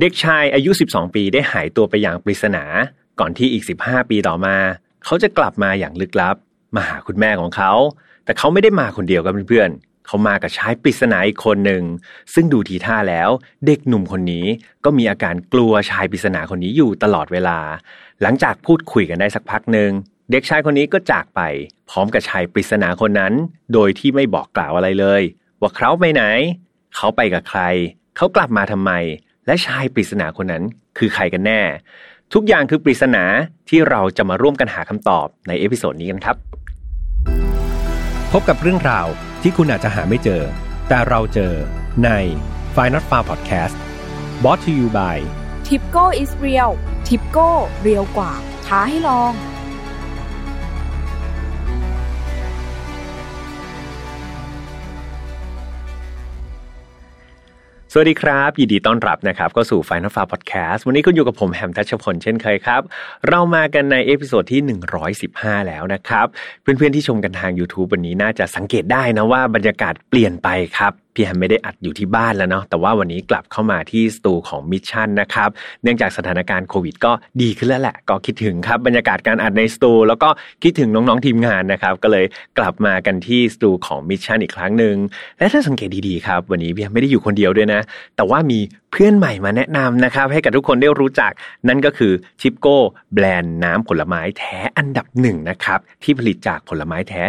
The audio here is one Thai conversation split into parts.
เด็กชายอายุ 12 ปีได้หายตัวไปอย่างปริศนา ก่อนที่อีก 15 ปีต่อมา เขาจะกลับมาอย่างลึกลับ มาหาคุณแม่ของเขา แต่เขาไม่ได้มาคนเดียวกับเพื่อนๆเขามากับชายปริศนาอีกคนหนึ่ง ซึ่งดูทีท่าแล้ว เด็กหนุ่มคนนี้ก็มีอาการกลัวชายปริศนาคนนี้อยู่ตลอดเวลา หลังจากพูดคุยกันได้สักพักหนึ่งเด็กชายคนนี้ก็จากไป พร้อมกับชายปริศนาคนนั้น โดยที่ไม่บอกกล่าวอะไรเลย ว่าเขาไปไหน เขาไปกับใคร เขากลับมาทำไม และชายปริศนาคนนั้นคือใครกันแน่ ทุกอย่างคือปริศนาที่เราจะมาร่วมกันหาคำตอบใน episode นี้กันครับ พบกับเรื่องราวที่คุณอาจจะหาไม่เจอ แต่เราเจอใน f i n a l f a r Podcast brought to you by ทิปโก้อิสเรียลทิปโก้เรียวกว่าท้าให้ลอง สวัสดีครับ ยินดีต้อนรับนะครับก็สู่ Final Far Podcast วันนี้ก็อยู่กับผมแฮมทัชพลเช่นเคยครับ เรามากันใน episode ที่ 115 แล้วนะครับ เพื่อนๆที่ชมกันทาง YouTube วันนี้น่าจะสังเกตได้นะว่าบรรยากาศเปลี่ยนไปครับ พี่แฮมไม่ได้อัดอยู่ที่บ้านแล้วเนาะแต่ว่าวันนี้กลับเข้ามาที่สตูของมิชชั่นนะครับ เนื่องจากสถานการณ์โควิด ก็ดีขึ้นแล้วแหละ ก็คิดถึงครับบรรยากาศการอัดในสตูแล้วก็คิดถึงน้องๆทีมงานนะครับ ก็เลยกลับมากันที่สตูของมิชชั่นอีกครั้งหนึ่งและถ้าสังเกตดีๆครับ วันนี้พี่แฮมไม่ได้อยู่คนเดียวด้วยนะ แต่ว่ามี เพื่อนใหม่มาแนะนำนะครับ ให้กับทุกคนได้รู้จัก นั่นก็คือชิปโก้แบรนด์น้ำผลไม้แท้อันดับหนึ่งนะครับ ที่ผลิตจากผลไม้แท้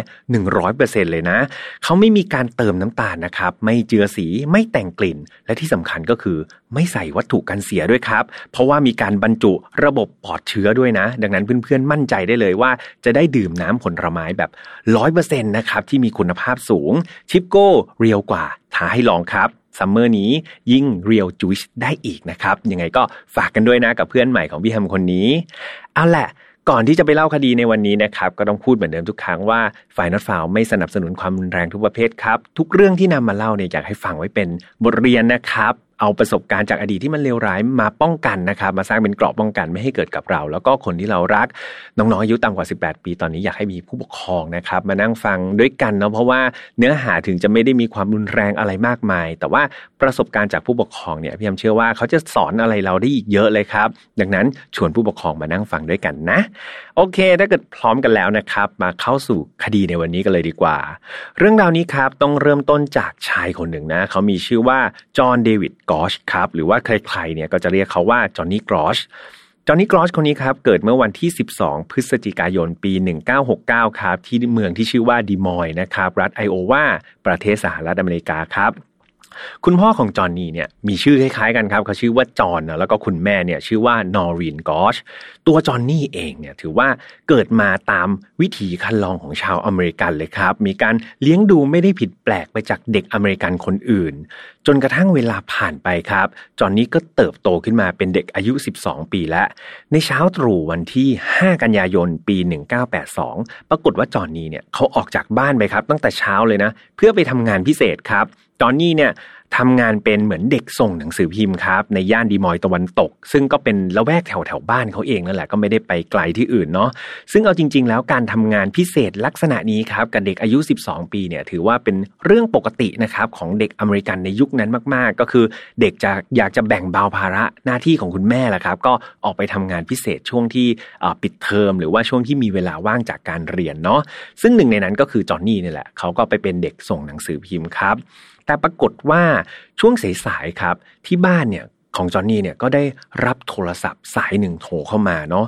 100%เลยนะ เขาไม่มีการเติมน้ำตาลนะครับ ไม่เจือสีไม่แต่งกลิ่น และที่สำคัญก็คือไม่ใส่วัตถุกันเสียด้วยครับ เพราะว่ามีการบรรจุระบบปลอดเชื้อด้วยนะ ดังนั้นเพื่อนๆมั่นใจได้เลยว่า จะได้ดื่มน้ำผลไม้แบบ 100%นะครับที่มีคุณภาพสูงชิปโก้เรียวกว่าท้าให้ลองครับ ซัมเมอร์นี้ยิ่งเรียลจูชได้อีกนะครับ ยังไงก็ฝากกันด้วยนะกับเพื่อนใหม่ของพี่แฮมคนนี้ เอาแหละก่อนที่จะไปเล่าคดีในวันนี้นะครับก็ต้องพูดเหมือนเดิมทุกครั้งว่าฝ่ายนัดฟาวไม่สนับสนุนความรุนแรงทุกประเภทครับ ทุกเรื่องที่นำมาเล่าเนี่ยอยากให้ฟังไว้เป็นบทเรียนนะครับ เอาประสบการณ์จากอดีตที่มันเลวร้ายมาป้องกันนะครับมาสร้างเป็นเกราะป้องกันไม่ให้เกิดกับเรา แล้วก็คนที่เรารักน้องๆอายุต่ำกว่า 18 ปีตอนนี้อยากให้มีผู้ปกครองนะครับ มานั่งฟังด้วยกันเนาะเพราะว่าเนื้อหาถึงจะไม่ได้มีความรุนแรงอะไรมากมาย แต่ว่าประสบการณ์จากผู้ปกครองเนี่ยพี่ยมเชื่อว่าเขาจะสอนอะไรเราได้อีกเยอะเลยครับ ดังนั้นชวนผู้ปกครองมานั่งฟังด้วยกันนะ โอเค ถ้าเกิดพร้อมกันแล้วนะครับ มาเข้าสู่คดีในวันนี้กันเลยดีกว่า เรื่องราวนี้ครับต้องเริ่มต้นจากชายคนหนึ่งนะเขามีชื่อว่าจอห์นเดวิดกอชครับหรือว่าใครๆเนี่ยก็จะเรียกเขาว่าจอห์นนี่กรอชจอห์นนี่กรอชคนนี้ครับเกิดเมื่อวันที่ 12 พฤศจิกายนปี 1969 ครับที่เมืองที่ชื่อว่าดีมอยนะครับรัฐไอโอวาประเทศสหรัฐอเมริกาครับ คุณพ่อของจอห์นนี่เนี่ยมีชื่อคล้ายๆกันครับเขาชื่อว่าจอห์นนะแล้วก็คุณแม่เนี่ยชื่อว่านอรีนกอชตัวจอห์นนี่เองเนี่ยถือว่าเกิดมาตามวิถีคันลองของชาวอเมริกันเลยครับ มีการเลี้ยงดูไม่ได้ผิดแปลกไปจากเด็กอเมริกันคนอื่น จนกระทั่งเวลาผ่านไปครับ จอห์นนี่ก็เติบโตขึ้นมาเป็นเด็กอายุ 12 ปีแล้ว ในเช้าตรู่วันที่ 5 กันยายนปี 1982 ปรากฏว่าจอห์นนี่เนี่ยเขาออกจากบ้านไปครับ ตั้งแต่เช้าเลยนะ เพื่อไปทำงานพิเศษครับ จอห์นนี่เนี่ยทำงานเป็นเหมือนเด็กส่งหนังสือพิมพ์ครับในย่านดีมอยตะวันตก ซึ่งก็เป็นละแวกแถวแถวบ้านเขาเองนั่นแหละก็ไม่ได้ไปไกลที่อื่นเนาะซึ่งเอาจริง ๆ แล้วการทำงานพิเศษลักษณะนี้ครับกับเด็กอายุ 12 ปีเนี่ยถือว่าเป็นเรื่องปกตินะครับของเด็กอเมริกันในยุคนั้นมาก ๆ ก็คือเด็กจะอยากจะแบ่งเบาภาระหน้าที่ของคุณแม่แหละครับ ก็ออกไปทำงานพิเศษช่วงที่ปิดเทอมหรือว่าช่วงที่มีเวลาว่างจากการเรียนเนาะซึ่งหนึ่งในนั้นก็คือจอห์นนี่นี่แหละเขาก็ไปเป็นเด็กส่งหนังสือพิมพ์ครับแต่ปรากฏว่าช่วงสายๆครับที่บ้านเนี่ยของจอห์นนี่เนี่ยก็ได้รับโทรศัพท์สายหนึ่งโทรเข้ามาเนาะ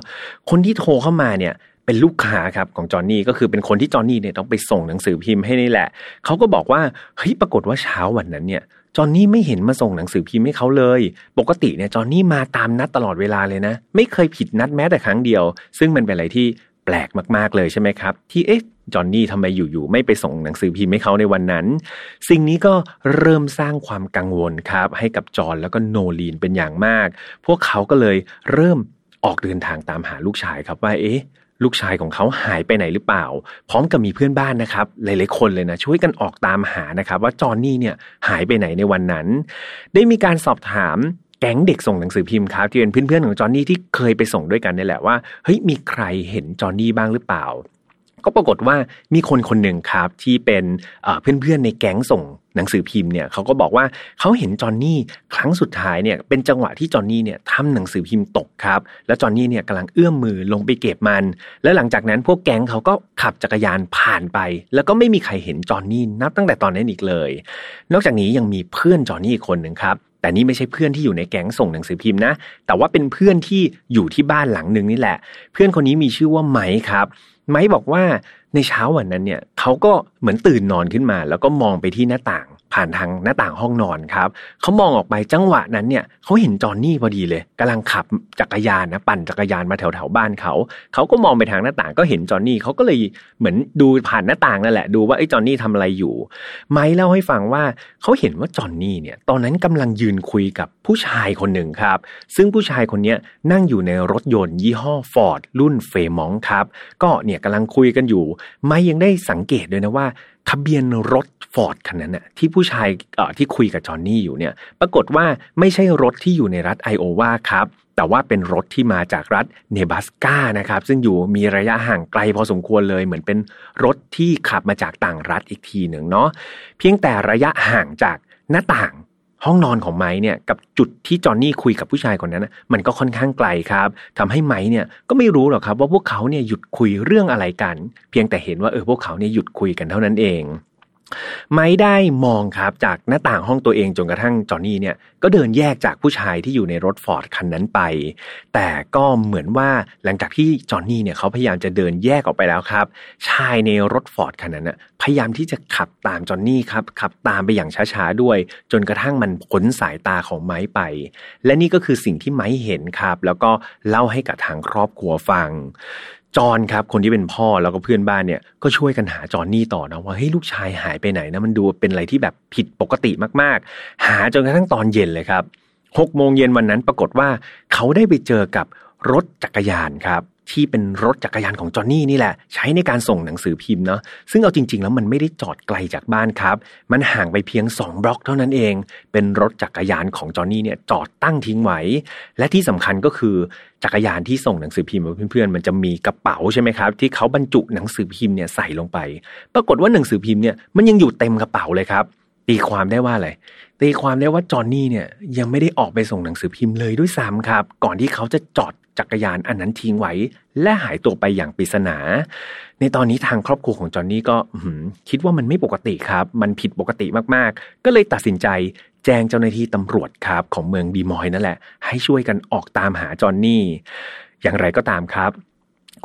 คนที่โทรเข้ามาเนี่ยเป็นลูกค้าครับของจอห์นนี่ก็คือเป็นคนที่จอห์นนี่เนี่ยต้องไปส่งหนังสือพิมพ์ให้นี่แหละเขาก็บอกว่าเฮ้ยปรากฏว่าเช้าวันนั้นเนี่ยจอห์นนี่ไม่เห็นมาส่งหนังสือพิมพ์ให้เขาเลย ปกติเนี่ยจอห์นนี่มาตามนัดตลอดเวลาเลยนะ ไม่เคยผิดนัดแม้แต่ครั้งเดียว ซึ่งมันเป็นอะไรที่แปลกมากๆเลยใช่ไหมครับ ที่เอ๊ะ จอห์นนี่ทำไมอยู่ๆไม่ไปส่งหนังสือพิมพ์ให้เขาในวันนั้น สิ่งนี้ก็เริ่มสร้างความกังวลครับ ให้กับจอห์นแล้วก็โนลีนเป็นอย่างมาก พวกเขาก็เลยเริ่มออกเดินทางตามหาลูกชายครับว่าเอ๊ะลูกชายของเขาหายไปไหนหรือเปล่า พร้อมกับมีเพื่อนบ้านนะครับ หลายๆคนเลยนะ ช่วยกันออกตามหานะครับ ว่าจอห์นนี่เนี่ยหายไปไหนในวันนั้น ได้มีการสอบถามแก๊งเด็กส่งหนังสือพิมพ์ครับที่เป็นเพื่อนๆของจอห์นนี่ที่เคยไปส่งด้วยกันนี่แหละว่าเฮ้ยมีใครเห็นจอห์นนี่บ้างหรือเปล่า ก็ปรากฏว่ามีคนคนหนึ่งครับที่เป็นเพื่อนๆในแก๊งส่งหนังสือพิมพ์เนี่ยเขาก็บอกว่าเขาเห็นจอนนี่ครั้งสุดท้ายเนี่ยเป็นจังหวะที่จอนนี่เนี่ยทำหนังสือพิมพ์ตกครับ แล้วจอนนี่เนี่ยกำลังเอื้อมมือลงไปเก็บมัน แล้วหลังจากนั้นพวกแก๊งเขาก็ขับจักรยานผ่านไป แล้วก็ไม่มีใครเห็นจอนนี่นับตั้งแต่ตอนนั้นอีกเลย นอกจากนี้ยังมีเพื่อนจอนนี่อีกคนหนึ่งครับแต่นี่ไม่ใช่เพื่อนที่อยู่ในแก๊งส่งหนังสือพิมพ์นะ แต่ว่าเป็นเพื่อนที่อยู่ที่บ้านหลังหนึ่งนี่แหละ เพื่อนคนนี้มีชื่อว่าไม้ครับ ไม้บอกว่าในเช้าวันนั้นเนี่ยเขาก็เหมือนตื่นนอนขึ้นมา แล้วก็มองไปที่หน้าต่าง ผ่านทางหน้าต่างห้องนอนครับเขามองออกไปจังหวะนั้นเนี่ยเขาเห็นจอนนี่พอดีเลยกำลังขับจักรยานนะปั่นจักรยานมาแถวแถวบ้านเขาเขาก็มองไปทางหน้าต่างก็เห็นจอนนี่เขาก็เลยเหมือนดูผ่านหน้าต่างนั่นแหละดูว่าไอ้จอนนี่ทำอะไรอยู่ ไม้เล่าให้ฟังว่าเขาเห็นว่าจอนนี่เนี่ยตอนนั้นกำลังยืนคุยกับผู้ชายคนหนึ่งครับ ซึ่งผู้ชายคนนี้นั่งอยู่ในรถยนต์ยี่ห้อฟอร์ดรุ่นเฟมองครับก็เนี่ยกำลังคุยกันอยู่ ไม้ยังได้สังเกตด้วยนะว่า ทะเบียนรถฟอร์ดคันนั้นน่ะที่ผู้ชายที่คุยกับจอนนี่อยู่เนี่ย ปรากฏว่าไม่ใช่รถที่อยู่ในรัฐไอโอวาครับ แต่ว่าเป็นรถที่มาจากรัฐเนบราสกานะครับ ซึ่งอยู่มีระยะห่างไกลพอสมควรเลย เหมือนเป็นรถที่ขับมาจากต่างรัฐอีกทีหนึ่งเนาะเพียงแต่ระยะห่างจากหน้าต่าง ห้องนอนของไม้เนี่ยกับจุดที่จอนนี่คุยกับผู้ชายคนนั้นนะมันก็ค่อนข้างไกลครับทำให้ไม้เนี่ยก็ไม่รู้หรอกครับว่าพวกเขาเนี่ยหยุดคุยเรื่องอะไรกัน เพียงแต่เห็นว่าเออพวกเขาเนี่ยหยุดคุยกันเท่านั้นเอง ไม่ได้มองครับจากหน้าต่างห้องตัวเองจนกระทั่งจอนนี่เนี่ยก็เดินแยกจากผู้ชายที่อยู่ในรถฟอร์ดคันนั้นไป แต่ก็เหมือนว่าหลังจากที่จอนนี่เนี่ยเขาพยายามจะเดินแยกออกไปแล้วครับ ชายในรถฟอร์ดคันนั้นพยายามที่จะขับตามจอนนี่ครับขับตามไปอย่างช้าๆด้วย จนกระทั่งมันพ้นสายตาของไม้ไป และนี่ก็คือสิ่งที่ไม้เห็นครับ แล้วก็เล่าให้กับทางครอบครัวฟัง จอนครับคนที่เป็นพ่อแล้วก็เพื่อนบ้านเนี่ยก็ช่วยกันหาจอนนี่ต่อนะว่าเฮ้ยลูกชายหายไปไหนนะมันดูเป็นอะไรที่แบบผิดปกติมากๆ หาจนกระทั่งตอนเย็นเลยครับหกโมงเย็นวันนั้นปรากฏว่าเขาได้ไปเจอกับรถจักรยานครับ ที่เป็นรถจักรยานของจอนนี่นี่แหละ ใช้ในการส่งหนังสือพิมพ์เนาะซึ่งเอาจริง ๆ แล้วมันไม่ได้จอดไกลจากบ้านครับ มันห่างไปเพียง 2 บล็อกเท่านั้นเอง เป็นรถจักรยานของจอนนี่เนี่ยจอดตั้งทิ้งไว้ และที่สำคัญก็คือจักรยานที่ส่งหนังสือพิมพ์เพื่อนๆมันจะมีกระเป๋าใช่ไหมครับ ที่เขาบรรจุหนังสือพิมพ์เนี่ยใส่ลงไป ปรากฏว่าหนังสือพิมพ์เนี่ยมันยังอยู่เต็มกระเป๋าเลยครับ ตีความได้ว่าอะไรตีความได้ว่าจอนนี่เนี่ยยังไม่ได้ออกไปส่งหนังสือพิมพ์เลยด้วยซ้ำครับ ก่อนที่เขาจะจอดจักรยานอันนั้นทิ้งไว้ และหายตัวไปอย่างปริศนา ในตอนนี้ทางครอบครัวของจอนนี่ก็คิดว่ามันไม่ปกติครับ มันผิดปกติมากๆ ก็เลยตัดสินใจแจ้งเจ้าหน้าที่ตำรวจครับของเมืองดีมอยนั่นแหละ ให้ช่วยกันออกตามหาจอนนี่ อย่างไรก็ตามครับ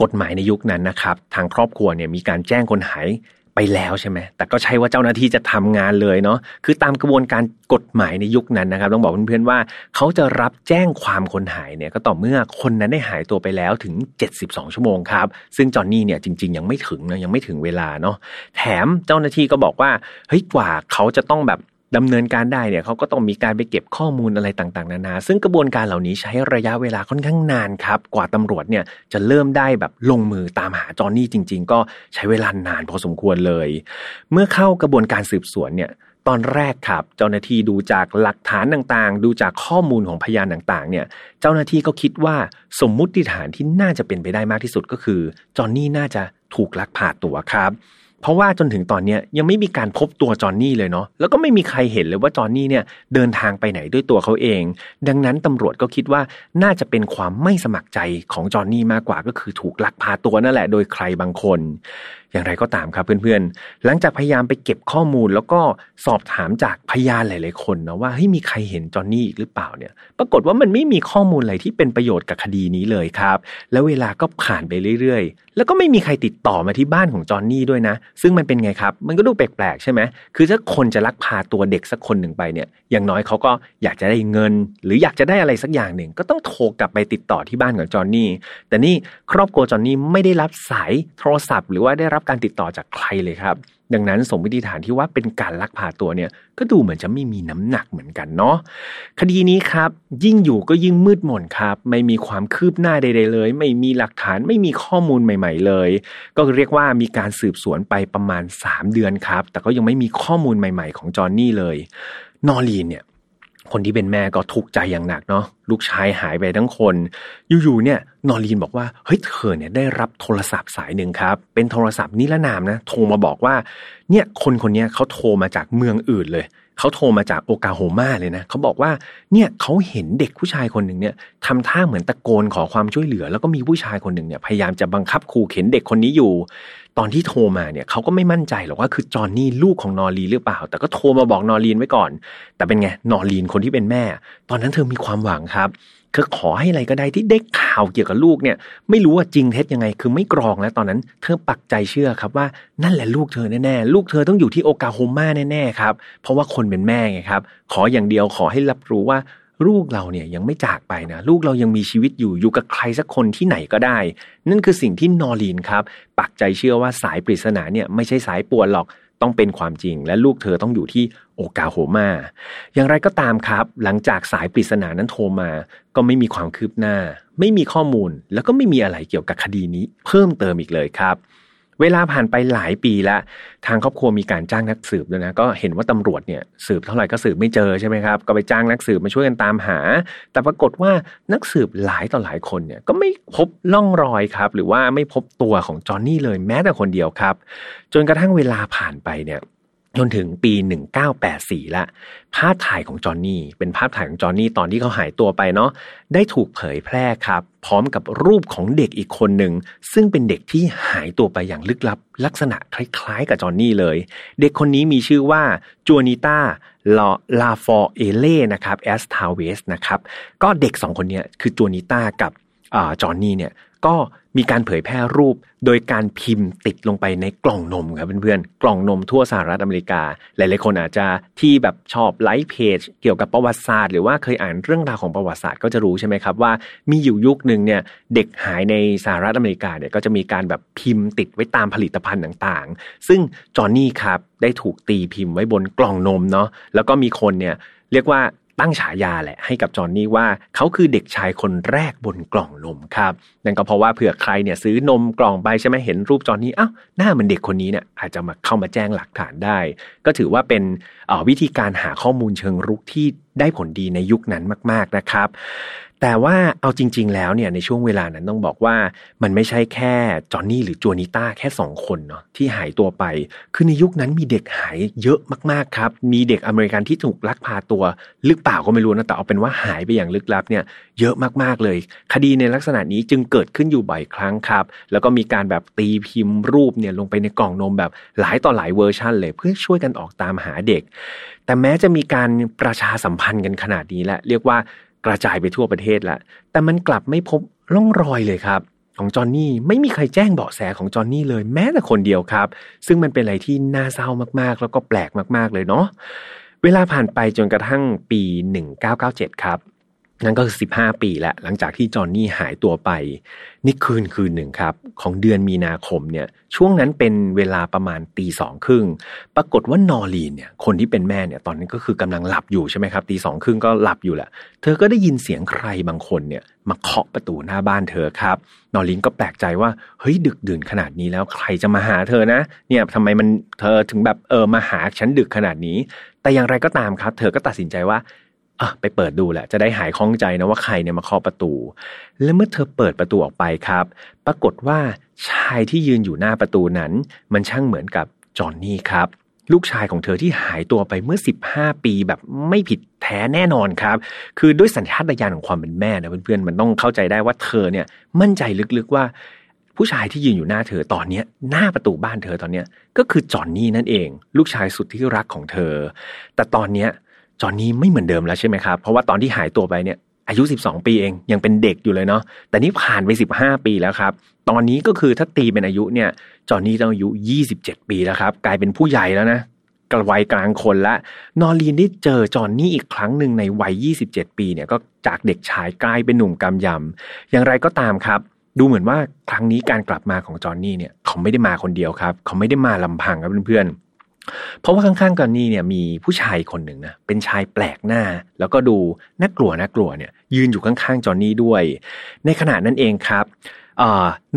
กฎหมายในยุคนั้นนะครับ ทางครอบครัวเนี่ยมีการแจ้งคนหาย ไปแล้วใช่ไหมแต่ก็ใช่ว่าเจ้าหน้าที่จะทำงานเลยเนาะคือตามกระบวนการกฎหมายในยุคนั้นนะครับ ต้องบอกเพื่อนๆว่าเขาจะรับแจ้งความคนหายเนี่ยก็ต่อเมื่อคนนั้นได้หายตัวไปแล้วถึง 72 ชั่วโมงครับ ซึ่งจอนนี่เนี่ยจริง ๆ ยังไม่ถึงนะยังไม่ถึงเวลาเนาะแถมเจ้าหน้าที่ก็บอกว่าเฮ้ยกว่าเขาจะต้องแบบ ดำเนินการได้เนี่ยเขาก็ต้องมีการไปเก็บข้อมูลอะไรต่างๆ นานา ซึ่งกระบวนการเหล่านี้ใช้ระยะเวลาค่อนข้างนานครับ กว่าตำรวจเนี่ยจะเริ่มได้แบบลงมือตามหาจอนนี่จริง ๆ ก็ใช้เวลานานพอสมควรเลย เมื่อเข้ากระบวนการสืบสวนเนี่ยตอนแรกครับ เจ้าหน้าที่ดูจากหลักฐานต่างๆ ดูจากข้อมูลของพยานต่างๆ เนี่ย เจ้าหน้าที่ก็คิดว่าสมมุติฐานที่น่าจะเป็นไปได้มากที่สุดก็คือจอนนี่น่าจะถูกลักพาตัวครับ เพราะว่าจนถึงตอนนี้ยังไม่มีการพบตัวจอนนี่เลยเนาะแล้วก็ไม่มีใครเห็นเลยว่าจอนนี่เนี่ยเดินทางไปไหนด้วยตัวเขาเอง ดังนั้นตำรวจก็คิดว่าน่าจะเป็นความไม่สมัครใจของจอนนี่มากกว่าก็คือถูกลักพาตัวนั่นแหละโดยใครบางคนอย่างไรก็ตามครับเพื่อนๆ หลังจากพยายามไปเก็บข้อมูล แล้วก็สอบถามจากพยานหลาย ๆ คนนะว่าเฮ้ยมีใครเห็นจอนนี่อีกหรือเปล่าเนี่ย ปรากฏว่ามันไม่มีข้อมูลอะไรที่เป็นประโยชน์กับคดีนี้เลยครับ แล้วเวลาก็ผ่านไปเรื่อย ๆ แล้วก็ไม่มีใครติดต่อมาที่บ้านของจอนนี่ด้วยนะ ซึ่งมันเป็นไงครับ มันก็ดูแปลกๆ ใช่ไหมคือถ้าคนจะลักพาตัวเด็กสักคนหนึ่งไปเนี่ย อย่างน้อยเขาก็อยากจะได้เงิน หรืออยากจะได้อะไรสักอย่างหนึ่งก็ต้องโทรกลับไปติดต่อที่บ้านของจอนนี่ แต่นี่ครอบครัวจอนนี่ไม่ได้รับสายโทรศัพท์ หรือว่าได้รับการติดต่อจากใครเลยครับ ดังนั้นสมมติฐานที่ว่าเป็นการลักพาตัวเนี่ยก็ดูเหมือนจะไม่มีน้ำหนักเหมือนกันเนาะคดีนี้ครับยิ่งอยู่ก็ยิ่งมืดมนครับ ไม่มีความคืบหน้าใดๆเลย ไม่มีหลักฐานไม่มีข้อมูลใหม่ ๆ เลย ก็เรียกว่ามีการสืบสวนไปประมาณ 3 เดือนครับ แต่ก็ยังไม่มีข้อมูลใหม่ ๆ ของจอห์นนี่เลย นอรีนเนี่ย คนที่เป็นแม่ก็ทุกข์ใจอย่างหนักเนาะลูกชายหายไปทั้งคน อยู่ๆเนี่ยนอรีนบอกว่าเฮ้ยเธอเนี่ยได้รับโทรศัพท์สายหนึ่งครับ เป็นโทรศัพท์นิรนามนะโทรมาบอกว่าเนี่ยคนคนนี้เขาโทรมาจากเมืองอื่นเลยเขาโทรมาจากโอกาโฮมาเลยนะเขาบอกว่าเนี่ยเขาเห็นเด็กผู้ชายคนหนึ่งเนี่ยทำท่าเหมือนตะโกนขอความช่วยเหลือ แล้วก็มีผู้ชายคนหนึ่งเนี่ยพยายามจะบังคับขู่เข็นเด็กคนนี้อยู่ ตอนที่โทรมาเนี่ยเขาก็ไม่มั่นใจหรอกว่าคือจอนนี่ลูกของนอรีหรือเปล่า แต่ก็โทรมาบอกนอรีนไว้ก่อน แต่เป็นไงนอรีนคนที่เป็นแม่ ตอนนั้นเธอมีความหวังครับคือขอให้อะไรก็ได้ที่ได้ข่าวเกี่ยวกับลูกเนี่ย ไม่รู้ว่าจริงเท็จยังไง คือไม่กรองแล้วตอนนั้น เธอปักใจเชื่อครับว่านั่นแหละลูกเธอแน่ๆ ลูกเธอต้องอยู่ที่โอกาโฮมาแน่ๆครับ เพราะว่าคนเป็นแม่ไงครับ ขออย่างเดียวขอให้รับรู้ว่า ลูกเราเนี่ยยังไม่จากไปนะลูกเรายังมีชีวิตอยู่อยู่กับใครสักคนที่ไหนก็ได้ นั่นคือสิ่งที่นอรีนครับ ปักใจเชื่อว่าสายปริศนาเนี่ยไม่ใช่สายป่วนหรอกต้องเป็นความจริง และลูกเธอต้องอยู่ที่โอกาโฮมา อย่างไรก็ตามครับ หลังจากสายปริศนานั้นโทรมา ก็ไม่มีความคืบหน้า ไม่มีข้อมูล แล้วก็ไม่มีอะไรเกี่ยวกับคดีนี้ เพิ่มเติมอีกเลยครับ เวลาผ่านไปหลายปีแล้วทางครอบครัวมีการจ้างนักสืบด้วยนะก็เห็นว่าตำรวจเนี่ยสืบเท่าไหร่ก็สืบไม่เจอใช่ไหมครับก็ไปจ้างนักสืบมาช่วยกันตามหา แต่ปรากฏว่านักสืบหลายต่อหลายคนเนี่ยก็ไม่พบล่องรอยครับ หรือว่าไม่พบตัวของจอห์นนี่เลยแม้แต่คนเดียวครับ จนกระทั่งเวลาผ่านไปเนี่ย จนถึงปี 1984 ละ ภาพถ่ายของจอห์นนี่เป็นภาพถ่ายของจอห์นนี่ตอนที่เขาหายตัวไปเนาะได้ถูกเผยแพร่ครับ พร้อมกับรูปของเด็กอีกคนหนึ่ง ซึ่งเป็นเด็กที่หายตัวไปอย่างลึกลับ ลักษณะคล้ายๆกับจอห์นนี่เลย เด็กคนนี้มีชื่อว่าจูนิต้าลาลาฟอร์เอเล่นะครับแอสทาเวสนะครับก็เด็กสองคนนี้คือจูนิต้ากับจอห์นนี่เนี่ยก็ มีการเผยแพร่รูป โดยการพิมพ์ติดลงไปในกล่องนมครับเพื่อนๆ กล่องนมทั่วสหรัฐอเมริกา หลายๆคนอาจจะที่แบบชอบ like page เกี่ยวกับประวัติศาสตร์หรือว่าเคยอ่านเรื่องราวของประวัติศาสตร์ก็จะรู้ใช่ไหมครับว่ามีอยู่ยุคหนึ่งเนี่ยเด็กหายในสหรัฐอเมริกาเนี่ยก็จะมีการแบบพิมพ์ติดไว้ตามผลิตภัณฑ์ต่างๆ ซึ่งจอห์นนี่ครับได้ถูกตีพิมพ์ไว้บนกล่องนมเนาะแล้วก็มีคนเนี่ยเรียกว่า ตั้งฉายาแหละให้กับจอนนี่ว่าเขาคือเด็กชายคนแรกบนกล่องนมครับนั่นก็เพราะว่าเผื่อใครเนี่ยซื้อนมกล่องไปใช่ไหมเห็นรูปจอนนี่อ้าวหน้ามันเด็กคนนี้เนี่ยอาจจะมาเข้ามาแจ้งหลักฐานได้ ก็ถือว่าเป็นวิธีการหาข้อมูลเชิงรุกที่ได้ผลดีในยุคนั้นมาก ๆนะครับ แต่ว่าเอาจริง ๆ แล้วเนี่ยในช่วงเวลานั้นต้องบอกว่ามันไม่ใช่แค่จอนนี่หรือจูนิต้าแค่สองคนเนาะที่หายตัวไป คือในยุคนั้นมีเด็กหายเยอะมากๆครับ มีเด็กอเมริกันที่ถูกลักพาตัวรึเปล่าก็ไม่รู้นะแต่เอาเป็นว่าหายไปอย่างลึกลับเนี่ยเยอะมากๆเลย คดีในลักษณะนี้จึงเกิดขึ้นอยู่บ่อยครั้งครับ แล้วก็มีการแบบตีพิมพ์รูปเนี่ยลงไปในกล่องนมแบบหลายต่อหลายเวอร์ชันเลยเพื่อช่วยกันออกตามหาเด็ก แต่แม้จะมีการประชาสัมพันธ์กันขนาดนี้แหละเรียกว่า กระจายไปทั่วประเทศแล้วแต่มันกลับไม่พบร่องรอยเลยครับ ของจอนนี่ไม่มีใครแจ้งเบาะแสของจอนนี่เลยแม้แต่คนเดียวครับ ซึ่งมันเป็นอะไรที่น่าเศร้ามากๆ แล้วก็แปลกมากๆเลยเนาะเวลาผ่านไปจนกระทั่งปี 1997 ครับ นั่นก็คือ 15 ปีแล้วหลังจากที่จอนนี่หายตัวไป นี่คืนคืนหนึ่งครับ ของเดือนมีนาคมเนี่ย ช่วงนั้นเป็นเวลาประมาณตีสองครึ่งปรากฏว่านอรีนเนี่ย คนที่เป็นแม่เนี่ยตอนนั้นก็คือกำลังหลับอยู่ใช่ไหมครับตีสองครึ่งก็หลับอยู่แหละ เธอก็ได้ยินเสียงใครบางคนเนี่ย มาเคาะประตูหน้าบ้านเธอครับ นอรีนก็แปลกใจว่าเฮ้ยดึกดื่นขนาดนี้แล้วใครจะมาหาเธอนะ เนี่ยทำไมมันเธอถึงแบบเออมาหาฉันดึกขนาดนี้ แต่อย่างไรก็ตามครับ เธอก็ตัดสินใจว่า อะไปเปิดดูแหละ จะได้หายคล้องใจนะว่าใครเนี่ยมาเคาะประตู และเมื่อเธอเปิดประตูออกไปครับ ปรากฏว่าชายที่ยืนอยู่หน้าประตูนั้น มันช่างเหมือนกับจอห์นนี่ครับ ลูกชายของเธอที่หายตัวไปเมื่อ 15 ปีแบบไม่ผิดแท้แน่นอนครับ คือด้วยสัญชาตญาณของความเป็นแม่นะเพื่อนๆมันต้องเข้าใจได้ว่าเธอเนี่ยมั่นใจลึกๆว่าผู้ชายที่ยืนอยู่หน้าเธอตอนนี้หน้าประตูบ้านเธอตอนนี้ก็คือจอห์นนี่นั่นเอง ลูกชายสุดที่รักของเธอ แต่ตอนเนี้ย จอนนี่ไม่เหมือนเดิมแล้วใช่ไหมครับ เพราะว่าตอนที่หายตัวไปเนี่ยอายุ 12 ปีเองยังเป็นเด็กอยู่เลยเนาะแต่นี่ผ่านไป 15 ปีแล้วครับตอนนี้ก็คือถ้าตีเป็นอายุเนี่ยจอนนี่ต้องอายุ 27 ปีแล้วครับกลายเป็นผู้ใหญ่แล้วนะกลวัยกลางคนละนอรีนได้เจอจอนนี่อีกครั้งหนึ่งในวัย 27 ปีเนี่ยก็จากเด็กชายกลายเป็นหนุ่มกำยำอย่างไรก็ตามครับดูเหมือนว่าครั้งนี้การกลับมาของจอนนี่เนี่ยเขาไม่ได้มาคนเดียวครับ เขาไม่ได้มาลำพังครับเพื่อนๆ เพราะว่าข้างๆกันนี่เนี่ยมีผู้ชายคนหนึ่งนะเป็นชายแปลกหน้า แล้วก็ดูน่ากลัวน่ากลัวเนี่ยยืนอยู่ข้างๆจอนนี่ด้วย ในขณะนั้นเองครับอ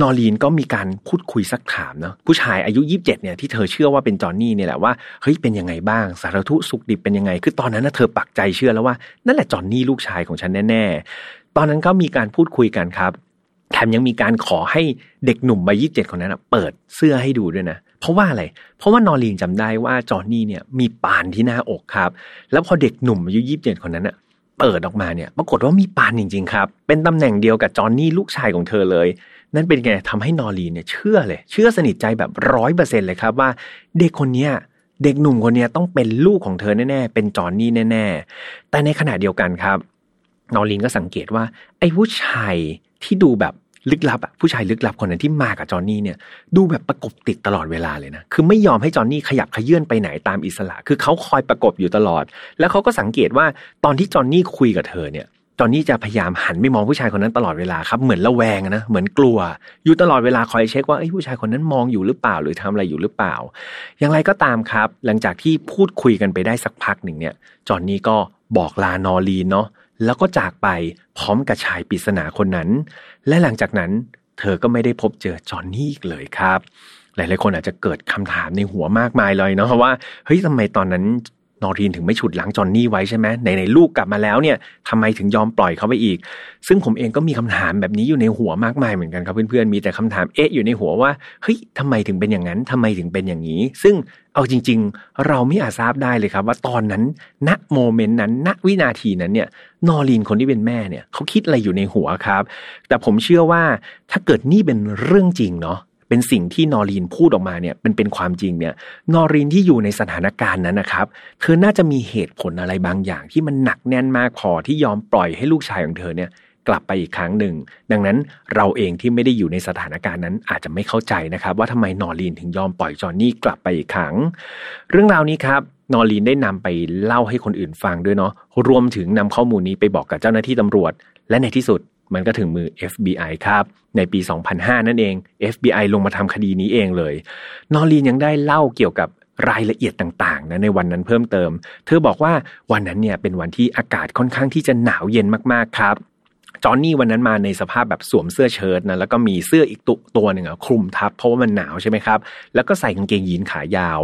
นอรีนก็มีการพูดคุยสักถามเนาะผู้ชายอายุยีิบเจ็ดเนี่ยที่เธอเชื่อว่าเป็นจอนนี่เนี่ยแหละว่าเฮ้ยเป็นยังไงบ้างสารทุสุขดิบเป็นยังไง คือตอนนั้นนะเธอปักใจเชื่อแล้วว่านั่นแหละจอนนี่ลูกชายของฉันแน่ๆ ตอนนั้นก็มีการพูดคุยกันครับแถมยังมีการขอให้เด็กหนุ่มวัยยี่สิบเจ็ดคนนั้นเปิดเสื้อให้ดูด้วยนะเพราะว่าอะไร เพราะว่านอรีนจำได้ว่าจอห์นนี่เนี่ยมีปานที่หน้าอกครับ แล้วพอเด็กหนุ่มอายุยี่สิบเจ็ดคนนั้นอะเปิดออกมาเนี่ย ปรากฏว่ามีปานจริง ๆ ครับ เป็นตำแหน่งเดียวกับจอห์นนี่ลูกชายของเธอเลย นั่นเป็นไงทำให้นอรีนเนี่ยเชื่อเลย เชื่อสนิทใจแบบร้อยเปอร์เซ็นเลยครับว่า เด็กคนเนี้ยเด็กหนุ่มคนนี้ต้องเป็นลูกของเธอแน่ๆ เป็นจอนนี่แน่ๆ แต่ในขณะเดียวกันครับ นอรีนก็สังเกตว่า ไอ้ผู้ชายที่ดูแบบ ลึกลับอะผู้ชายลึกลับคนนั้นที่มากับจอนนี่เนี่ย ดูแบบประกบติดตลอดเวลาเลยนะคือไม่ยอมให้จอนนี่ขยับขยื่นไปไหนตามอิสระ คือเขาคอยประกบอยู่ตลอด แล้วเขาก็สังเกตว่าตอนที่จอนนี่คุยกับเธอเนี่ยจอนนี่จะพยายามหันไปมองผู้ชายคนนั้นตลอดเวลาครับเหมือนระแวงนะเหมือนกลัว อยู่ตลอดเวลาคอยเช็คว่าไอ้ผู้ชายคนนั้นมองอยู่หรือเปล่าหรือทำอะไรอยู่หรือเปล่า อย่างไรก็ตามครับ หลังจากที่พูดคุยกันไปได้สักพักหนึ่งเนี่ยจอนนี่ก็บอกลานอรีนเนาะ แล้วก็จากไปพร้อมกับชายปริศนาคนนั้น และหลังจากนั้น เธอก็ไม่ได้พบเจอจอนนี่อีกเลยครับ หลายๆคนอาจจะเกิดคำถามในหัวมากมายเลยเนาะว่าเฮ้ยทำไมตอนนั้น นอรีนถึงไม่ฉุดหลังจอนนี่ไว้ใช่ไหมในในลูกกลับมาแล้วเนี่ยทำไมถึงยอมปล่อยเขาไปอีก ซึ่งผมเองก็มีคำถามแบบนี้อยู่ในหัวมากมายเหมือนกันครับเพื่อนๆมีแต่คำถามเอ๊ะอยู่ในหัวว่าเฮ้ยทำไมถึงเป็นอย่างนั้นทำไมถึงเป็นอย่างนี้ ซึ่งเอาจริง ๆ เราไม่อาจทราบได้เลยครับ ว่าตอนนั้นณโมเมนต์นั้นณวินาทีนั้นเนี่ยนอรีนคนที่เป็นแม่เนี่ยเขาคิดอะไรอยู่ในหัวครับ แต่ผมเชื่อว่าถ้าเกิดนี่เป็นเรื่องจริงเนาะ เป็นสิ่งที่นอรีนพูดออกมาเนี่ยเป็นเป็นความจริงเนี่ยนอรีนที่อยู่ในสถานการณ์นั้นนะครับ เธอน่าจะมีเหตุผลอะไรบางอย่างที่มันหนักแน่นมากพอที่ยอมปล่อยให้ลูกชายของเธอเนี่ย กลับไปอีกครั้งหนึ่ง ดังนั้นเราเองที่ไม่ได้อยู่ในสถานการณ์นั้นอาจจะไม่เข้าใจนะครับ ว่าทำไมนอรลีนถึงยอมปล่อยจอนนี่กลับไปอีกครั้ง เรื่องราวนี้ครับนอรลีนได้นำไปเล่าให้คนอื่นฟังด้วยเนาะรวมถึงนำข้อมูลนี้ไปบอกกับเจ้าหน้าที่ตำรวจ และในที่สุดมันก็ถึงมือ FBI ครับ ในปี 2005 นั่นเอง FBI ลงมาทำคดีนี้เองเลย นอรีนยังได้เล่าเกี่ยวกับรายละเอียดต่างๆนะในวันนั้นเพิ่มเติม เธอบอกว่าวันนั้นเนี่ยเป็นวันที่อากาศค่อนข้างที่จะหนาวเย็นมากๆครับ จอนนี่วันนั้นมาในสภาพแบบสวมเสื้อเชิ้ตนะแล้วก็มีเสื้ออีกตัวตัวหนึ่งอะคลุมทับ เพราะว่ามันหนาวใช่ไหมครับ แล้วก็ใส่กางเกงยีนขายาว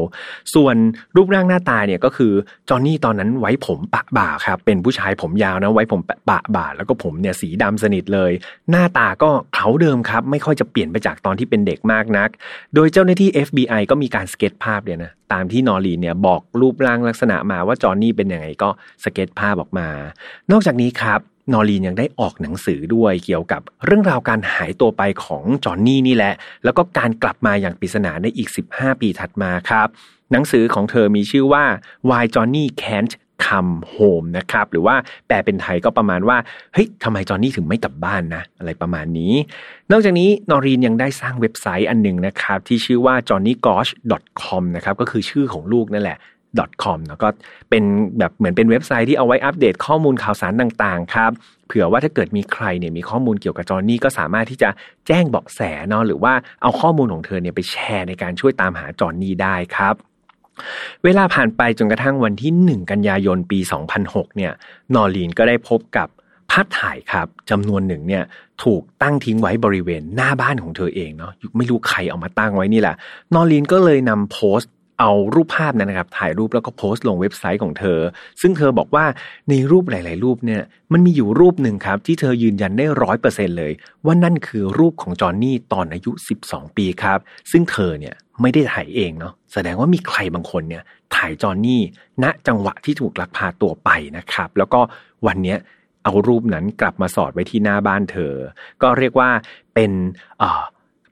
ส่วนรูปร่างหน้าตาเนี่ยก็คือจอนนี่ตอนนั้นไว้ผมปะบ่าครับเป็นผู้ชายผมยาวนะไว้ผมปะบ่าแล้วก็ผมเนี่ยสีดำสนิทเลย หน้าตาก็เค้าเดิมครับ ไม่ค่อยจะเปลี่ยนไปจากตอนที่เป็นเด็กมากนัก โดยเจ้าหน้าที่ FBI ก็มีการสเก็ตภาพเนี่ยนะตามที่นอรีนเนี่ยบอกรูปร่างลักษณะมาว่าจอนนี่เป็นยังไงก็สเก็ตภาพออกมา นอกจากนี้ครับ นอรีนยังได้ออกหนังสือด้วยเกี่ยวกับเรื่องราวการหายตัวไปของจอนนี่นี่แหละ แล้วก็การกลับมาอย่างปริศนาในอีก 15 ปีถัดมาครับ หนังสือของเธอมีชื่อว่า Why Johnny Can't Come Home นะครับ หรือว่าแปลเป็นไทยก็ประมาณว่า เฮ้ยทำไมจอนนี่ถึงไม่กลับบ้านนะ อะไรประมาณนี้ นอกจากนี้นอรีนยังได้สร้างเว็บไซต์อันหนึ่งนะครับ ที่ชื่อว่า johnnygosh.com นะครับก็คือชื่อของลูกนั่นแหละ .com แล้วก็เป็นแบบเหมือนเป็นเว็บไซต์ที่เอาไว้อัปเดตข้อมูลข่าวสารต่างๆครับเผื่อว่าถ้าเกิดมีใครเนี่ยมีข้อมูลเกี่ยวกับจอห์นนี่ก็สามารถที่จะแจ้งเบาะแสเนาะหรือว่าเอาข้อมูลของเธอเนี่ยไปแชร์ในการช่วยตามหาจอห์นนี่ได้ครับ เวลาผ่านไปจนกระทั่งวันที่ 1 กันยายนปี 2006 เนี่ยนอรีนก็ได้พบกับภาพถ่ายครับจำนวนหนึ่งเนี่ยถูกตั้งทิ้งไว้บริเวณหน้าบ้านของเธอเองเนาะไม่รู้ใครเอามาตั้งไว้นี่แหละนอรีนก็เลยนำโพสต์ เอารูปภาพนั้นนะครับ ถ่ายรูปแล้วก็โพสต์ลงเว็บไซต์ของเธอ ซึ่งเธอบอกว่าในรูปหลาย ๆ รูปเนี่ยมันมีอยู่รูปหนึ่งครับ ที่เธอยืนยันได้ร้อยเปอร์เซ็นเลย ว่านั่นคือรูปของจอห์นนี่ตอนอายุ 12 ปีครับ ซึ่งเธอเนี่ยไม่ได้ถ่ายเองเนาะแสดงว่ามีใครบางคนเนี่ยถ่ายจอห์นนี่ณจังหวะที่ถูกลักพาตัวไปนะครับ แล้วก็วันเนี้ยเอารูปนั้นกลับมาสอดไว้ที่หน้าบ้านเธอ ก็เรียกว่าเป็น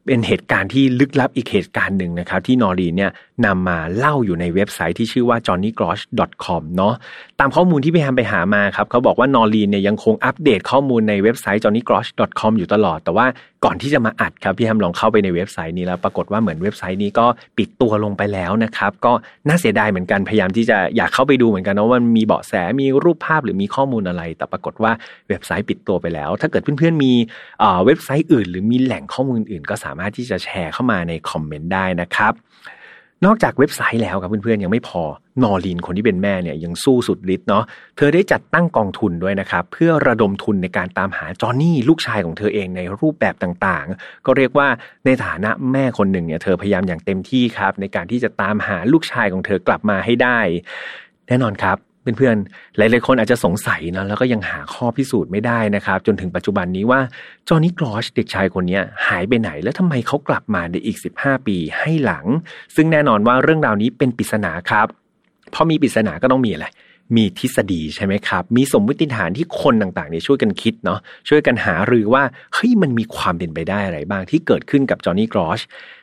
เป็นเหตุการณ์ที่ลึกลับอีกเหตุการณ์หนึ่งนะครับ ที่นอรีเนี่ย นำมาเล่าอยู่ในเว็บไซต์ที่ชื่อว่า johnnygosch.com เนาะตามข้อมูลที่พี่แฮมไปหามาครับเขาบอกว่านอรีนเนี่ยยังคงอัปเดตข้อมูลในเว็บไซต์ johnnygosch.com อยู่ตลอด แต่ว่าก่อนที่จะมาอัดครับพี่แฮมลองเข้าไปในเว็บไซต์นี้แล้วปรากฏว่าเหมือนเว็บไซต์นี้ก็ปิดตัวลงไปแล้วนะครับ ก็น่าเสียดายเหมือนกันพยายามที่จะอยากเข้าไปดูเหมือนกันนะว่ามันมีเบาะแสมีรูปภาพหรือมีข้อมูลอะไร แต่ปรากฏว่าเว็บไซต์ปิดตัวไปแล้ว ถ้าเกิดเพื่อนๆมีเว็บไซต์อื่น หรือมีแหล่งข้อมูลอื่น ก็สามารถที่จะแชร์เข้ามาในคอมเมนต์ได้นะครับ นอกจากเว็บไซต์แล้วครับเพื่อนๆยังไม่พอนอรินคนที่เป็นแม่เนี่ยยังสู้สุดฤทธิ์เนาะเธอได้จัดตั้งกองทุนด้วยนะครับ เพื่อระดมทุนในการตามหาจอห์นนี่ลูกชายของเธอเองในรูปแบบต่างๆ ก็เรียกว่าในฐานะแม่คนหนึ่งเนี่ยเธอพยายามอย่างเต็มที่ครับ ในการที่จะตามหาลูกชายของเธอกลับมาให้ได้ แน่นอนครับ เพื่อนๆหลายๆคนอาจจะสงสัยนะแล้วก็ยังหาข้อพิสูจน์ไม่ได้นะครับ จนถึงปัจจุบันนี้ว่าจอห์นนี่กรอชเด็กชายคนนี้หายไปไหน แล้วทำไมเขากลับมาในอีก 15 ปีให้หลัง ซึ่งแน่นอนว่าเรื่องราวนี้เป็นปริศนาครับพอมีปริศนาก็ต้องมีอะไรมีทฤษฎีใช่ไหมครับ มีสมมติฐานที่คนต่างๆเนี่ยช่วยกันคิดเนาะช่วยกันหารือว่าเฮ้ยมันมีความเป็นไปได้อะไรบ้างที่เกิดขึ้นกับจอห์นนี่กรอช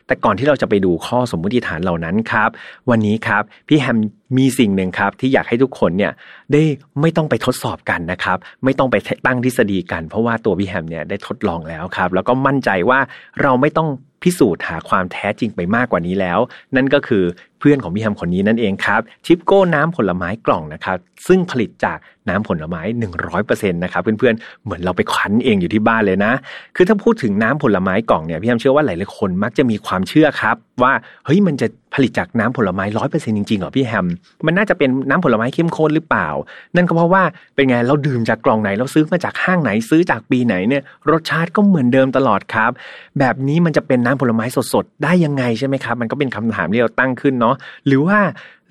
แต่ก่อนที่เราจะไปดูข้อสมมติฐานเหล่านั้นครับ วันนี้ครับพี่แฮมมีสิ่งหนึ่งครับที่อยากให้ทุกคนเนี่ยได้ไม่ต้องไปทดสอบกันนะครับ ไม่ต้องไปตั้งทฤษฎีกัน เพราะว่าตัวพี่แฮมเนี่ยได้ทดลองแล้วครับ แล้วก็มั่นใจว่าเราไม่ต้องพิสูจน์หาความแท้จริงไปมากกว่านี้แล้ว นั่นก็คือ พื่อนของพี่แฮมคนนี้นั่นเองครับชิปโก้น้ำผลไม้กล่องนะครับซึ่งผลิตจากน้ำผลไม้ 100%นะครับเพื่อนๆเหมือนเราไปคั้นเองอยู่ที่บ้านเลยนะ คือถ้าพูดถึงน้ำผลไม้กล่องเนี่ยพี่แฮมเชื่อว่าหลายๆคนมักจะมีความเชื่อครับว่าเฮ้ยมันจะผลิตจากน้ำผลไม้ร้อยเปอร์เซ็นจริงๆเหรอพี่แฮม มันน่าจะเป็นน้ำผลไม้เข้มข้นหรือเปล่า นั่นก็เพราะว่าเป็นไงเราดื่มจากกล่องไหนเราซื้อมาจากห้างไหนซื้อจากปีไหนเนี่ยรสชาติก็เหมือนเดิมตลอดครับ แบบนี้มันจะเป็นน้ำผลไม้สดๆได้ยังไงใช่ไหมครับ มันก็เป็นคำถามที่เราตั้งขึ้นเนาะหรือว่า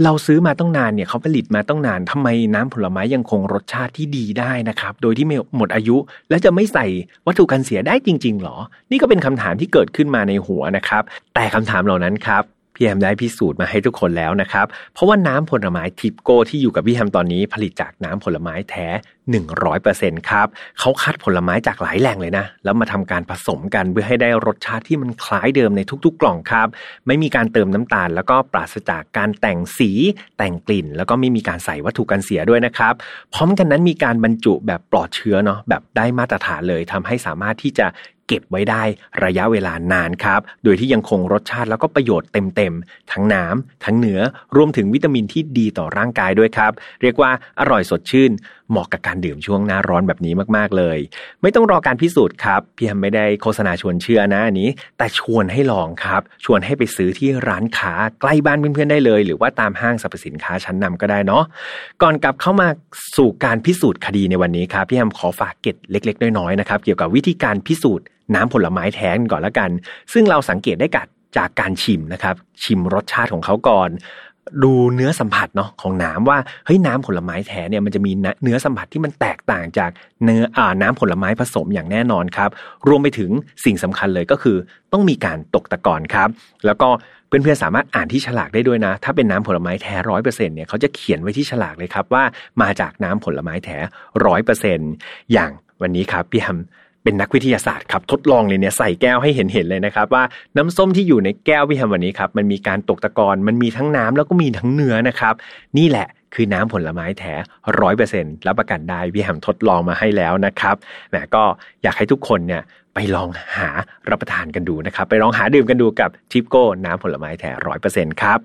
เราซื้อมาต้องนานเนี่ยเขาผลิตมาต้องนานทำไมน้ำผลไม้ยังคงรสชาติที่ดีได้นะครับ โดยที่ไม่หมดอายุ และจะไม่ใส่วัตถุกันเสียได้จริงๆหรอ นี่ก็เป็นคำถามที่เกิดขึ้นมาในหัวนะครับ แต่คำถามเหล่านั้นครับ พี่แฮมได้พิสูจน์มาให้ทุกคนแล้วนะครับ เพราะว่าน้ำผลไม้ทิปโก้ที่อยู่กับพี่แฮมตอนนี้ผลิตจากน้ำผลไม้แท้ 100%ครับเขาคัดผลไม้จากหลายแหล่งเลยนะ แล้วมาทำการผสมกันเพื่อให้ได้รสชาติที่มันคล้ายเดิมในทุกๆ กล่องครับ ไม่มีการเติมน้ำตาล แล้วก็ปราศจากการแต่งสี แต่งกลิ่น แล้วก็ไม่มีการใส่วัตถุกันเสียด้วยนะครับ พร้อมกันนั้นมีการบรรจุแบบปลอดเชื้อเนาะแบบได้มาตรฐานเลยทำให้สามารถที่จะ เก็บไว้ได้ระยะเวลานานครับ โดยที่ยังคงรสชาติแล้วก็ประโยชน์เต็มๆ ทั้งน้ำทั้งเนื้อรวมถึงวิตามินที่ดีต่อร่างกายด้วยครับ เรียกว่าอร่อยสดชื่นเหมาะกับการดื่มช่วงหน้าร้อนแบบนี้มากๆเลย ไม่ต้องรอการพิสูจน์ครับพี่แฮมไม่ได้โฆษณาชวนเชื่อนะอันนี้ แต่ชวนให้ลองครับ ชวนให้ไปซื้อที่ร้านค้าใกล้บ้านเพื่อนๆได้เลย หรือว่าตามห้างสรรพสินค้าชั้นนำก็ได้เนาะก่อนกลับเข้ามาสู่การพิสูจน์คดีในวันนี้ครับพี่แฮมขอฝากเก็ตเล็ก ๆ น้อยๆนะครับเกี่ยวกับวิธีการพิสูจน์น้ำผลไม้แท้ก่อนละกัน ซึ่งเราสังเกตได้กัดจากการชิมนะครับ ชิมรสชาติของเขาก่อน ดูเนื้อสัมผัสเนาะของน้ำว่าเฮ้ยน้ำผลไม้แท้เนี่ยมันจะมีเนื้อสัมผัสที่มันแตกต่างจากเนื้ออ่าน้ำผลไม้ผสมอย่างแน่นอนครับ รวมไปถึงสิ่งสำคัญเลยก็คือ ต้องมีการตกตะกอนครับ แล้วก็เพื่อนๆสามารถอ่านที่ฉลากได้ด้วยนะ ถ้าเป็นน้ำผลไม้แท้ร้อยเปอร์เซ็นเนี่ยเขาจะเขียนไว้ที่ฉลากเลยครับว่ามาจากน้ำผลไม้แท้ร้อยเปอร์เซ็นอย่างวันนี้ครับพี่แฮม เป็นนักวิทยาศาสตร์ครับทดลองเลยเนี่ยใส่แก้วให้เห็นเห็นเลยนะครับ ว่าน้ำส้มที่อยู่ในแก้วพี่แฮมวันนี้ครับมันมีการตกตะกอนมันมีทั้งน้ำแล้วก็มีทั้งเนื้อนะครับ นี่แหละคือน้ำผลไม้แท้ร้อยเปอร์เซ็นต์รับประกันได้พี่แฮมทดลองมาให้แล้วนะครับแหมก็อยากให้ทุกคนเนี่ย ไปลองหารับประทานกันดูนะครับ ไปลองหาดื่มกันดูกับทิปโก้น้ำผลไม้แท้ร้อยเปอร์เซ็นต์ครับ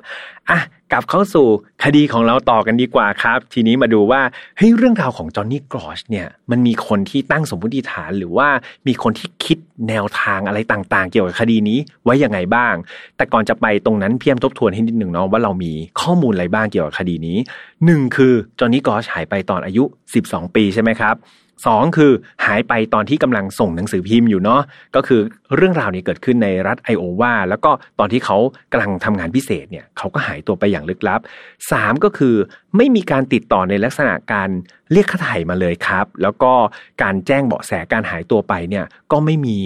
อะกลับเข้าสู่คดีของเราต่อกันดีกว่าครับ ทีนี้มาดูว่าเฮ้ยเรื่องราวของจอห์นนี่กรอชเนี่ยมันมีคนที่ตั้งสมมติฐานหรือว่ามีคนที่คิดแนวทางอะไรต่างๆ เกี่ยวกับคดีนี้ไว้ยังไงบ้าง แต่ก่อนจะไปตรงนั้นเพียมทบทวนให้นิดหนึ่งเนาะว่าเรามีข้อมูลอะไรบ้างเกี่ยวกับคดีนี้หนึ่งคือจอห์นนี่กรอชหายไปตอนอายุ 12 ปีใช่ไหมครับ สองคือหายไปตอนที่กำลังส่งหนังสือพิมพ์อยู่เนาะก็คือเรื่องราวนี้เกิดขึ้นในรัฐไอโอวาแล้วก็ตอนที่เขากำลังทำงานพิเศษเนี่ยเขาก็หายตัวไปอย่างลึกลับสามก็คือไม่มีการติดต่อในลักษณะการเรียกค่าไถ่มาเลยครับ แล้วก็การแจ้งเบาะแสการหายตัวไปเนี่ยก็ไม่มี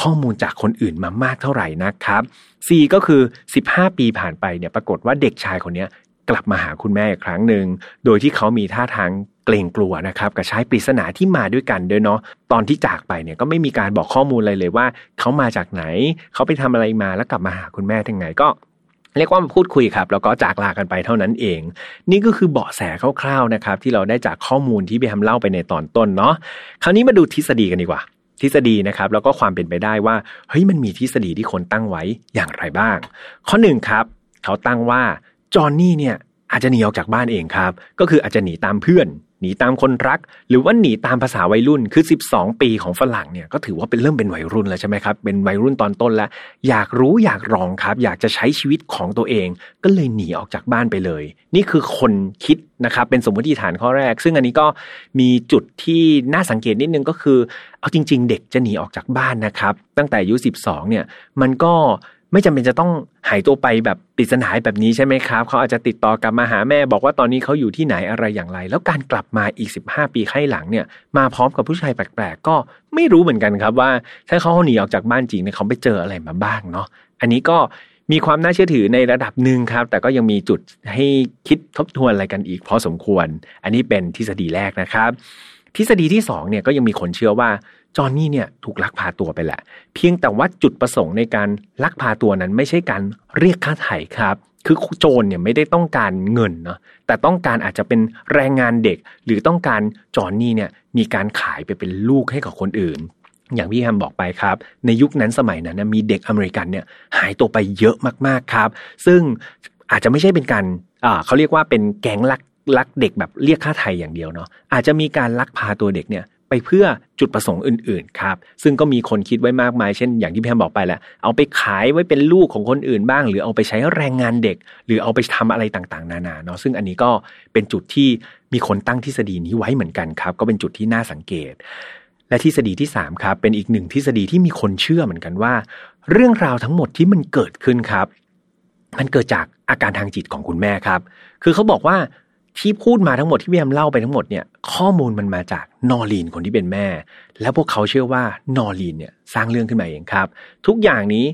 ข้อมูลจากคนอื่นมามากเท่าไหร่นะครับสี่ก็คือ 15 ปีผ่านไปเนี่ยปรากฏว่าเด็กชายคนนี้ กลับมาหาคุณแม่อีกครั้งหนึ่ง โดยที่เขามีท่าทางเกรงกลัวนะครับกับชายปริศนาที่มาด้วยกันด้วยเนาะตอนที่จากไปเนี่ยก็ไม่มีการบอกข้อมูลอะไรเลยว่า เขามาจากไหน เขาไปทำอะไรมาแล้วกลับมาหาคุณแม่ทั้งไงก็เรียกว่าพูดคุยครับแล้วก็จากลากันไปเท่านั้นเอง นี่ก็คือเบาะแสคร่าวๆนะครับ ที่เราได้จากข้อมูลที่พี่ทำเล่าไปในตอนต้นเนาะคราวนี้มาดูทฤษฎีกันดีกว่า ทฤษฎีนะครับแล้วก็ความเป็นไปได้ว่าเฮ้ยมันมีทฤษฎีที่คนตั้งไว้อย่างไรบ้าง ข้อหนึ่งครับ เขาตั้งว่า จอห์นนี่เนี่ยอาจจะหนีออกจากบ้านเองครับ ก็คืออาจจะหนีตามเพื่อน หนีตามคนรัก หรือว่าหนีตามภาษาวัยรุ่นคือ 12 ปีของฝรั่งเนี่ยก็ถือว่าเป็นเริ่มเป็นวัยรุ่นแล้วใช่ไหมครับ เป็นวัยรุ่นตอนต้นแล้ว อยากรู้อยากลองครับ อยากจะใช้ชีวิตของตัวเอง ก็เลยหนีออกจากบ้านไปเลย นี่คือคนคิดนะครับ เป็นสมมติฐานข้อแรก ซึ่งอันนี้ก็มีจุดที่น่าสังเกตนิดนึงก็คือ เอาจริง ๆ เด็กจะหนีออกจากบ้านนะครับ ตั้งแต่อายุ12เนี่ยมันก็ ไม่จำเป็นจะต้องหายตัวไปแบบปริศนาแบบนี้ใช่ไหมครับ เขาอาจจะติดต่อกลับมาหาแม่บอกว่าตอนนี้เขาอยู่ที่ไหนอะไรอย่างไร แล้วการกลับมาอีก 15 ปีให้หลังเนี่ย มาพร้อมกับผู้ชายแปลกๆ ก็ไม่รู้เหมือนกันครับว่า ถ้าเขาหนีออกจากบ้านจริงเนี่ยเขาไปเจออะไรมาบ้างเนาะ อันนี้ก็มีความน่าเชื่อถือในระดับหนึ่งครับ แต่ก็ยังมีจุดให้คิดทบทวนอะไรกันอีกพอสมควร อันนี้เป็นทฤษฎีแรกนะครับ ทฤษฎีที่2เนี่ยก็ยังมีคนเชื่อว่า จอนนี่เนี่ยถูกลักพาตัวไปแหละ เพียงแต่ว่าจุดประสงค์ในการลักพาตัวนั้นไม่ใช่การเรียกค่าไถ่ครับ คือโจรเนี่ยไม่ได้ต้องการเงินเนาะแต่ต้องการอาจจะเป็นแรงงานเด็ก หรือต้องการจอนนี่เนี่ยมีการขายไปเป็นลูกให้กับคนอื่นอย่างพี่แฮมบอกไปครับ ในยุคนั้นสมัยนั้นมีเด็กอเมริกันเนี่ยหายตัวไปเยอะมากๆครับ ซึ่งอาจจะไม่ใช่เป็นการเขาเรียกว่าเป็นแก๊งลักลักเด็กแบบเรียกค่าไถ่อย่างเดียวเนาะอาจจะมีการลักพาตัวเด็กเนี่ย ไปเพื่อจุดประสงค์อื่นๆครับ ซึ่งก็มีคนคิดไว้มากมายเช่นอย่างที่พี่แฮมบอกไปแหละเอาไปขายไว้เป็นลูกของคนอื่นบ้าง หรือเอาไปใช้แรงงานเด็ก หรือเอาไปทำอะไรต่างๆ นานาเนาะซึ่งอันนี้ก็เป็นจุดที่มีคนตั้งทฤษฎีนี้ไว้เหมือนกันครับ ก็เป็นจุดที่น่าสังเกต และทฤษฎีที่3ครับเป็นอีกหนึ่งทฤษฎีที่มีคนเชื่อเหมือนกันว่า เรื่องราวทั้งหมดที่มันเกิดขึ้นครับ มันเกิดจากอาการทางจิตของคุณแม่ครับ คือเขาบอกว่า ที่พูดมาทั้งหมดที่พี่แอมเล่าไปทั้งหมดเนี่ยข้อมูลมันมาจากนอรีนคนที่เป็นแม่ แล้วพวกเขาเชื่อว่านอรีนเนี่ยสร้างเรื่องขึ้นมาเองครับ ทุกอย่างนี้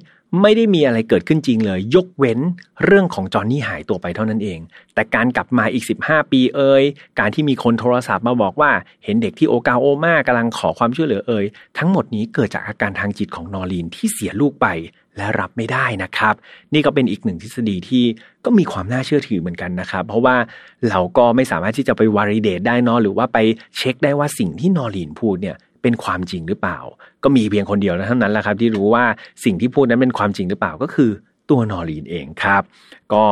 ไม่ได้มีอะไรเกิดขึ้นจริงเลย ยกเว้นเรื่องของจอนนี่หายตัวไปเท่านั้นเอง แต่การกลับมาอีก 15 ปีเอ่ยการที่มีคนโทรศัพท์มาบอกว่าเห็นเด็กที่โอกาโอมากำลังขอความช่วยเหลือเอ่ยทั้งหมดนี้เกิดจากอาการทางจิตของนอรีนที่เสียลูกไป และรับไม่ได้นะครับ นี่ก็เป็นอีกหนึ่งทฤษฎีที่ก็มีความน่าเชื่อถือเหมือนกันนะครับ เพราะว่าเราก็ไม่สามารถที่จะไปวาริเดตได้นอหรือว่าไปเช็คได้ว่าสิ่งที่นอรีนพูดเนี่ยเป็นความจริงหรือเปล่า ก็มีเพียงคนเดียวเท่านั้นแหละครับที่รู้ว่าสิ่งที่พูดนั้นเป็นความจริงหรือเปล่าก็คือตัวนอรีนเองครับ ก็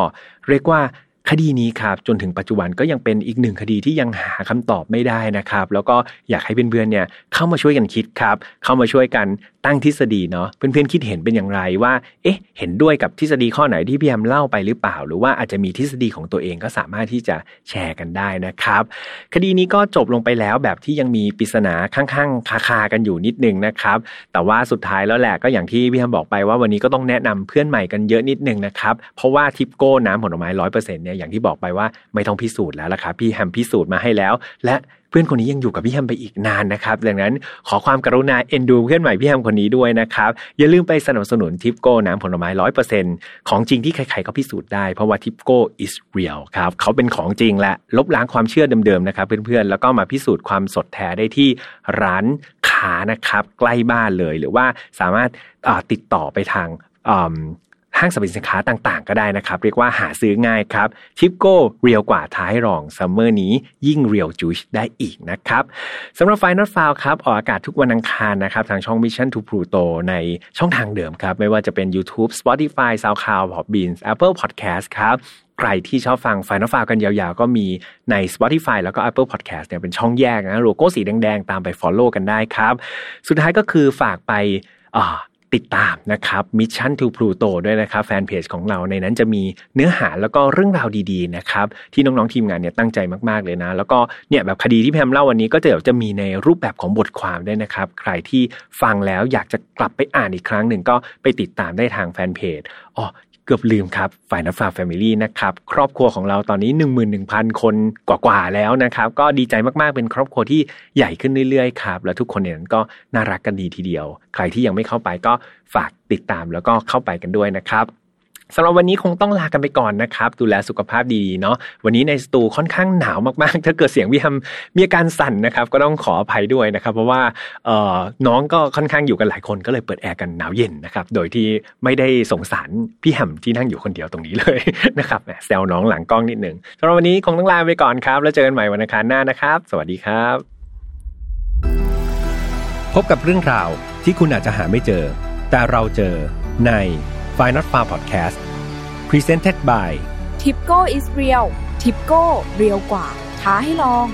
เรียกว่า คดีนี้ครับจนถึงปัจจุบันก็ยังเป็นอีกหนึ่งคดีที่ยังหาคำตอบไม่ได้นะครับ แล้วก็อยากให้เพื่อนๆเนี่ยเข้ามาช่วยกันคิดครับ เข้ามาช่วยกันตั้งทฤษฎีเนาะเพื่อนๆคิดเห็นเป็นอย่างไรว่า เอ๊ะ เห็นด้วยกับทฤษฎีข้อไหนที่พี่แอมเล่าไปหรือเปล่า หรือว่าอาจจะมีทฤษฎีของตัวเองก็สามารถที่จะแชร์กันได้นะครับ คดีนี้ก็จบลงไปแล้วแบบที่ยังมีปริศนาข้างๆ คาๆกันอยู่นิดนึงนะครับ แต่ว่าสุดท้ายแล้วแหละก็อย่างที่พี่แอมบอกไปว่าวันนี้ก็ต้องแนะนำเพื่อนใหม่กันเยอะนิดนึงนะครับเพราะว่าทิปโก้น้ำผลไม้ร้อยเปอร์เซ็นต์เนี่ยอย่างที่บอกไปว่าไม่ต้องพิสูจน์แล้วล่ะครับพี่แฮมพิสูจน์มาให้แล้ว และเพื่อนคนนี้ยังอยู่กับพี่แฮมไปอีกนานนะครับดังนั้นขอความกรุณาเอ็นดูเพื่อนใหม่พี่แฮมคนนี้ด้วยนะครับอย่าลืมไปสนับสนุนทิปโก้น้ำผลไม้ร้อยเปอร์เซ็นต์ของจริงที่ใครๆก็พิสูจน์ได้เพราะว่าทิปโก้ is real ครับเขาเป็นของจริงและลบล้างความเชื่อเดิมๆนะครับเพื่อนๆแล้วก็มาพิสูจน์ความสดแท้ได้ที่ร้านค้านะครับใกล้บ้านเลยหรือว่าสามารถติดต่อไปทาง ห้างสรรพสินค้าต่างๆ ก็ได้นะครับ เรียกว่าหาซื้อง่ายครับชิปโก้เรียวกว่าท้ายรองซัมเมอร์นี้ยิ่งเรียวจูชได้อีกนะครับสำหรับไฟนอตฟาวครับออกอากาศทุกวันอังคารนะครับทางช่อง Mission to Pluto ในช่องทางเดิมครับไม่ว่าจะเป็น YouTube Spotify SoundCloud Podbean Apple Podcast ครับใครที่ชอบฟังไฟนอลฟาวกันยาวๆ ก็มีใน Spotify แล้วก็ Apple Podcast เนี่ยเป็นช่องแยกนะโลโก้สีแดงๆ ตามไป Follow กันได้ครับ สุดท้ายก็คือฝากไป ติดตามนะครับ Mission to Pluto ด้วยนะครับแฟนเพจของเราในนั้นจะมีเนื้อหาแล้วก็เรื่องราวดีๆนะครับที่น้องๆทีมงานเนี่ยตั้งใจมากๆเลยนะ แล้วก็เนี่ยแบบคดีที่แพมเล่าวันนี้ก็จะเดี๋ยวจะมีในรูปแบบของบทความด้วยนะครับ ใครที่ฟังแล้วอยากจะกลับไปอ่านอีกครั้งหนึ่งก็ไปติดตามได้ทางแฟนเพจอ๋อ เกือบลืมครับฝ่ายนัฟาแฟมิลี่นะครับครอบครัวของเราตอนนี้ 11,000 คนกว่าๆแล้วนะครับ ก็ดีใจมากๆเป็นครอบครัวที่ใหญ่ขึ้นเรื่อยๆครับและทุกคนเนี่ยก็น่ารักกันดีทีเดียว ใครที่ยังไม่เข้าไปก็ฝากติดตามแล้วก็เข้าไปกันด้วยนะครับ สำหรับวันนี้คงต้องลากันไปก่อนนะครับ ดูแลสุขภาพดีๆเนาะวันนี้ในสตูค่อนข้างหนาวมากๆ ถ้าเกิดเสียงพี่ทำมีอาการสั่นนะครับ ก็ต้องขออภัยด้วยนะครับ เพราะว่าเออน้องก็ค่อนข้างอยู่กันหลายคนก็เลยเปิดแอร์กันหนาวเย็นนะครับ โดยที่ไม่ได้สงสารพี่แฮมที่นั่งอยู่คนเดียวตรงนี้เลยนะครับแซวน้องหลังกล้องนิดนึงสำหรับวันนี้คงต้องลาไปก่อนครับ แล้วเจอกันใหม่วันอังคารหน้านะครับ สวัสดีครับ พบกับเรื่องราวที่คุณอาจจะหาไม่เจอ แต่เราเจอใน f i n a l f a r Podcast Presented by Tipco is real Tipco เรียวกว่า ท้าให้ลอง